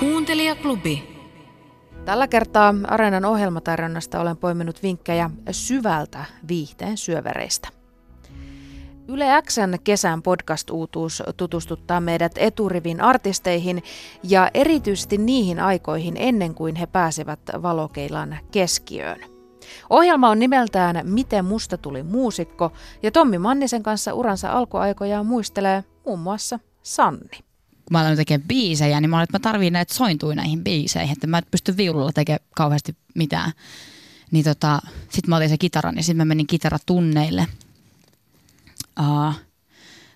Kuuntelijaklubi. Tällä kertaa Areenan ohjelmatarjonnasta olen poiminut vinkkejä syvältä viihteen syövereistä. Yle Xn kesän podcast-uutuus tutustuttaa meidät eturivin artisteihin ja erityisesti niihin aikoihin ennen kuin he pääsevät valokeilan keskiöön. Ohjelma on nimeltään Miten musta tuli muusikko ja Tommi Mannisen kanssa uransa alkuaikojaan muistelee muun muassa Sanni kun mä aloin tekemään biisejä, niin mä olin, että mä tarviin näitä sointuja näihin biiseihin, että mä en pysty viululla tekemään kauheasti mitään. Niin tota, sit mä otin se kitaran ja sitten mä menin kitaratunneille. Uh,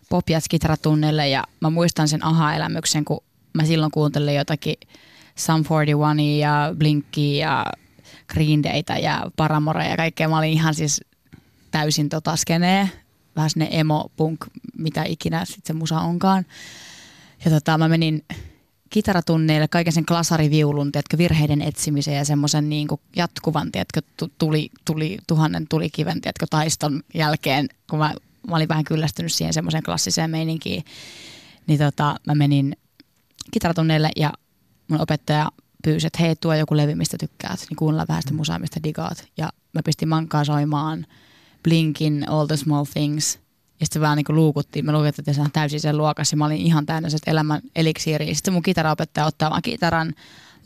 Popjats kitaratunneille ja mä muistan sen aha-elämyksen, kun mä silloin kuuntelin jotakin Sum 41 ja Blinkia ja Green Dayta ja Paramorea ja kaikkea. Mä olin ihan siis täysin tota skenee, vähän sinne emo, punk, mitä ikinä sitten se musa onkaan. Ja tota, mä menin kitaratunneille kaiken sen klasariviulun, tiedätkö, virheiden etsimiseen ja semmoisen niin jatkuvan, tiedätkö, tuli, tuli tuhannen tulikiven, tiedätkö, taiston jälkeen, kun mä, mä olin vähän kyllästynyt siihen semmoiseen klassiseen meininkiin, niin tota, mä menin kitaratunneille ja mun opettaja pyysi, että hei, tuo joku levy, mistä tykkäät, niin kuunnella vähän sitä musaa, mistä digaat. Ja mä pistin mankaa soimaan Blinkin All the Small Things – ja sitten vaan niin luukuttiin. Me luukuttiin sen täysin sen luokassa. Mä olin ihan täynnä se elämän eliksiiriä. Sitten mun kitaraopettaja ottaa vaan kitaran,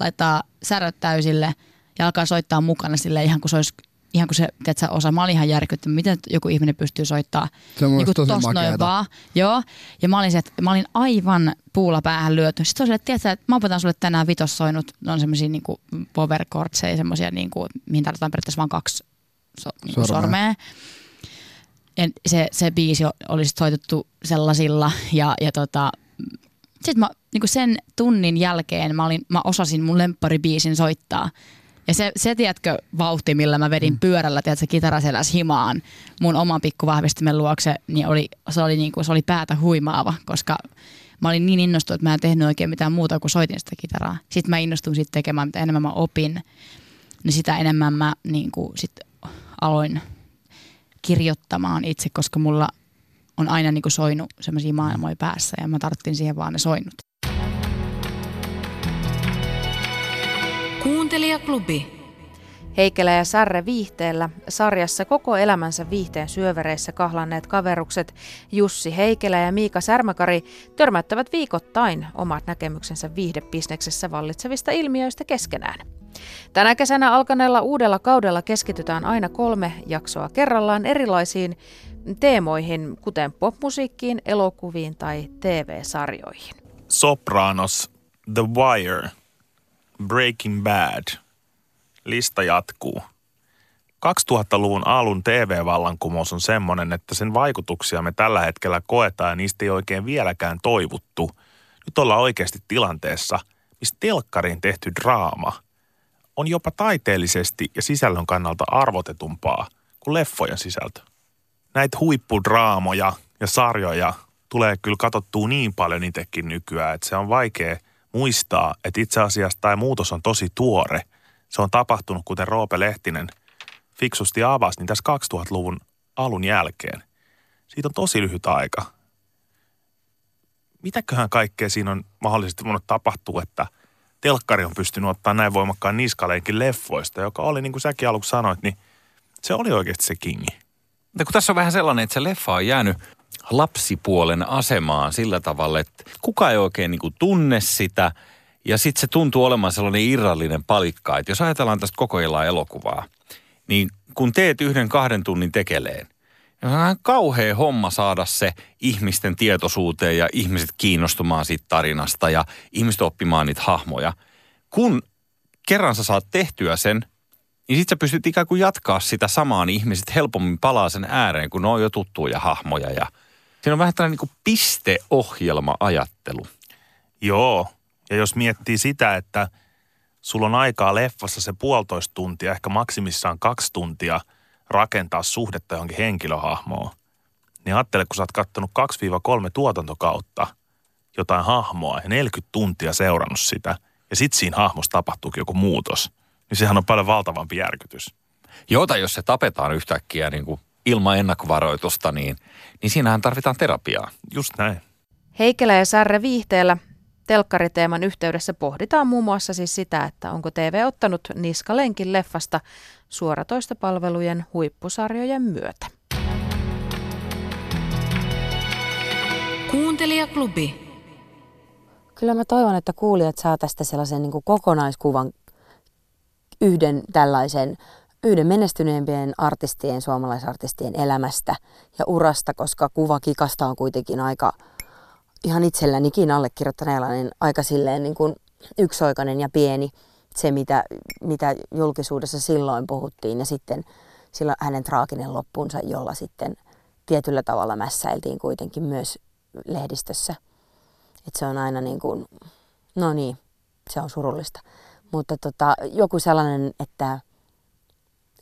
laittaa säröt täysille ja alkaa soittaa mukana sille ihan kuin se olisi ihan kuin se, tiedätkö, osa, mä olin ihan järkyttynyt, miten joku ihminen pystyy soittaa se on niin tosi noin vaan. Joo, ja mä olin, se, että mä olin aivan puulla päähän lyöty. Sitten se että tiedätkö, että mä opetan sulle tänään vitossoinut, ne on semmoisia niin power chordseja, semmoisia, niin kuin, mihin tarvitaan periaatteessa vain kaksi so, niin sormea. sormea ja se, se biisi oli sit soitettu sellaisilla ja, ja tota, sitten mä niin sen tunnin jälkeen mä, olin, mä osasin mun lempparibiisin soittaa. Ja se, se tiedätkö, vauhti, millä mä vedin mm. pyörällä, tiedätkö, kitaraseläs himaan mun oman pikkuvahvistimen luokse, niin oli, se, oli niin kuin, se oli päätä huimaava, koska mä olin niin innostunut, että mä en tehnyt oikein mitään muuta kuin soitin sitä kitaraa. Sitten mä innostuin sitten tekemään, mitä enemmän mä opin, niin sitä enemmän mä niin kuin, sit aloin kirjoittamaan itse, koska mulla on aina niin kuin soinut semmoisia maailmoja päässä ja mä tarttin siihen vaan ne soinnut. Kuuntelijaklubi. Heikelä ja Särre viihteellä sarjassa koko elämänsä viihteen syövereissä kahlanneet kaverukset Jussi Heikelä ja Miika Särmäkari törmättävät viikoittain omat näkemyksensä viihdebisneksessä vallitsevista ilmiöistä keskenään. Tänä kesänä alkaneella uudella kaudella keskitytään aina kolme jaksoa kerrallaan erilaisiin teemoihin, kuten popmusiikkiin, elokuviin tai TV-sarjoihin. Sopranos, The Wire, Breaking Bad. Lista jatkuu. 2000-luvun alun TV-vallankumous on semmoinen, että sen vaikutuksia me tällä hetkellä koetaan ja niistä ei oikein vieläkään toivuttu. Nyt ollaan oikeasti tilanteessa, missä telkkariin tehty draama – on jopa taiteellisesti ja sisällön kannalta arvotetumpaa kuin leffojen sisältö. Näitä huippudraamoja ja sarjoja tulee kyllä katsottua niin paljon itsekin nykyään, että se on vaikea muistaa, että itse asiassa tämä muutos on tosi tuore. Se on tapahtunut, kuten Roope Lehtinen fiksusti avasi, niin tässä 2000-luvun alun jälkeen. Siitä on tosi lyhyt aika. Mitäköhän kaikkea siinä on mahdollisesti voinut tapahtua, että – telkkari on pystynyt ottaa näin voimakkaan niskaleenkin leffoista, joka oli, niin kuin säkin aluksi sanoit, niin se oli oikeasti se kingi. Mutta kun tässä on vähän sellainen, että se leffa on jäänyt lapsipuolen asemaan sillä tavalla, että kuka ei oikein niin kuin tunne sitä ja sitten se tuntuu olemaan sellainen irrallinen palikka, että jos ajatellaan tästä koko elokuvaa, niin kun teet yhden kahden tunnin tekeleen, ja on kauhea homma saada se ihmisten tietoisuuteen ja ihmiset kiinnostumaan siitä tarinasta ja ihmiset oppimaan niitä hahmoja. Kun kerran sä saat tehtyä sen, niin sit sä pystyt ikään kuin jatkaa sitä samaa, niin ihmiset helpommin palaa sen ääreen, kun ne on jo tuttuja hahmoja. Ja siinä on vähän tällainen niin pisteohjelma-ajattelu. Joo, ja jos miettii sitä, että sulla on aikaa leffassa se puolitoista tuntia, ehkä maksimissaan kaksi tuntia – rakentaa suhdetta johonkin henkilöhahmoon, niin ajattele, kun sä oot kattonut 2-3 tuotantokautta jotain hahmoa ja 40 tuntia seurannut sitä, ja sitten siinä hahmossa tapahtuukin joku muutos, niin sehän on paljon valtavampi järkytys. Joo, tai jos se tapetaan yhtäkkiä niin kuin ilman ennakkovaroitusta, niin, niin siinähän tarvitaan terapiaa. Just näin. Heikelä ja Särre viihteellä Telkkariteeman yhteydessä pohditaan muun muassa siis sitä, että onko TV ottanut niskalenkin leffasta suoratoistopalvelujen huippusarjojen myötä. Kuuntelijaklubi. Kyllä mä toivon, että kuulijat saa tästä sellaisen niin kokonaiskuvan yhden tällaisen yhden menestyneempien artistien, suomalaisartistien elämästä ja urasta, koska kuva kikasta on kuitenkin aika ihan itsellänikin allekirjoittaneella niin aika silleen niin kuin yksioikainen ja pieni se, mitä, mitä julkisuudessa silloin puhuttiin ja sitten sillä hänen traaginen loppunsa, jolla sitten tietyllä tavalla mässäiltiin kuitenkin myös lehdistössä. Että se on aina niin kuin, no niin, se on surullista. Mutta tota, joku sellainen, että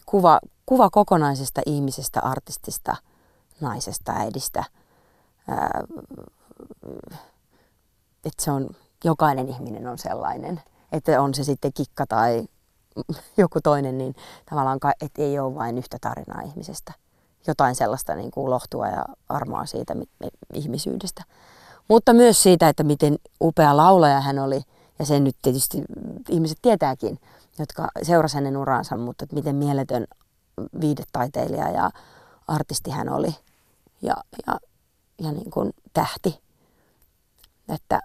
kuva, kuva kokonaisesta ihmisestä, artistista, naisesta, äidistä, ää, että se on, jokainen ihminen on sellainen, että on se sitten kikka tai joku toinen, niin tavallaan, että ei ole vain yhtä tarinaa ihmisestä. Jotain sellaista niin kuin lohtua ja armoa siitä ihmisyydestä. Mutta myös siitä, että miten upea laulaja hän oli, ja sen nyt tietysti ihmiset tietääkin, jotka seurasivat hänen uraansa, mutta että miten mieletön viidetaiteilija ja artisti hän oli ja, ja, ja niin kuin tähti että,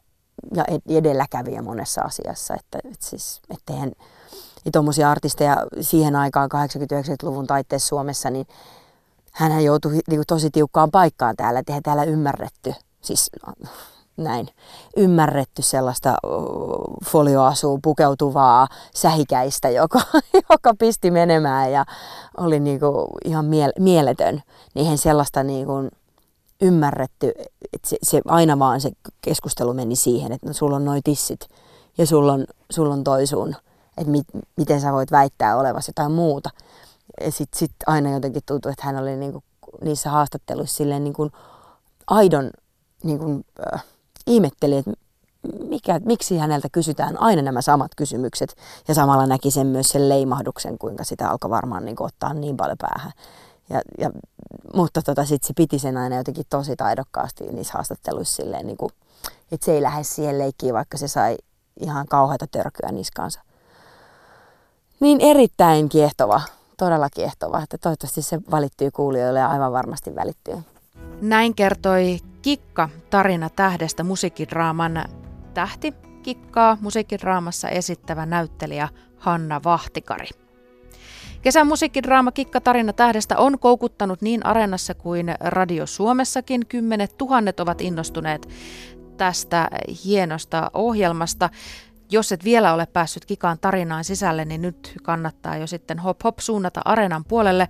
ja edelläkävijä monessa asiassa. Että, että siis, etteihän tuommoisia artisteja siihen aikaan 80-90-luvun taitteessa Suomessa, niin hän joutui niin tosi tiukkaan paikkaan täällä, että eihän täällä ymmärretty, siis näin, ymmärretty sellaista folioasuun pukeutuvaa sähikäistä, joka, joka pisti menemään ja oli niin kuin ihan miele- mieletön. Niihin sellaista niin kuin ymmärretty, että se, se, aina vaan se keskustelu meni siihen, että no sulla on noi tissit ja sulla on, sulla on toi sun, että mit, miten sä voit väittää olevasi jotain muuta. Ja sitten sit aina jotenkin tuntui, että hän oli niinku niissä haastatteluissa silleen niinku aidon niinku, äh, ihmetteli, että mikä, miksi häneltä kysytään aina nämä samat kysymykset. Ja samalla näki sen myös sen leimahduksen, kuinka sitä alkoi varmaan niin ottaa niin paljon päähän. Ja, ja, mutta tota, sitten se piti sen aina jotenkin tosi taidokkaasti niissä haastatteluissa silleen, niin kuin, että se ei lähde siihen leikkiin, vaikka se sai ihan kauheita törkyä niskaansa. Niin erittäin kiehtova, todella kiehtova, että toivottavasti se valittyy kuulijoille ja aivan varmasti välittyy. Näin kertoi Kikka tarina tähdestä musiikkidraaman tähti Kikkaa musiikkidraamassa esittävä näyttelijä Hanna Vahtikari. Kesän musiikkidraama Kikka tarina tähdestä on koukuttanut niin Areenassa kuin Radio Suomessakin. Kymmenet tuhannet ovat innostuneet tästä hienosta ohjelmasta. Jos et vielä ole päässyt Kikaan tarinaan sisälle, niin nyt kannattaa jo sitten hop hop suunnata Areenan puolelle.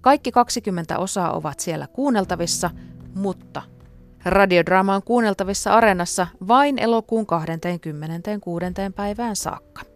Kaikki 20 osaa ovat siellä kuunneltavissa, mutta radiodraama on kuunneltavissa Areenassa vain elokuun 26. päivään saakka.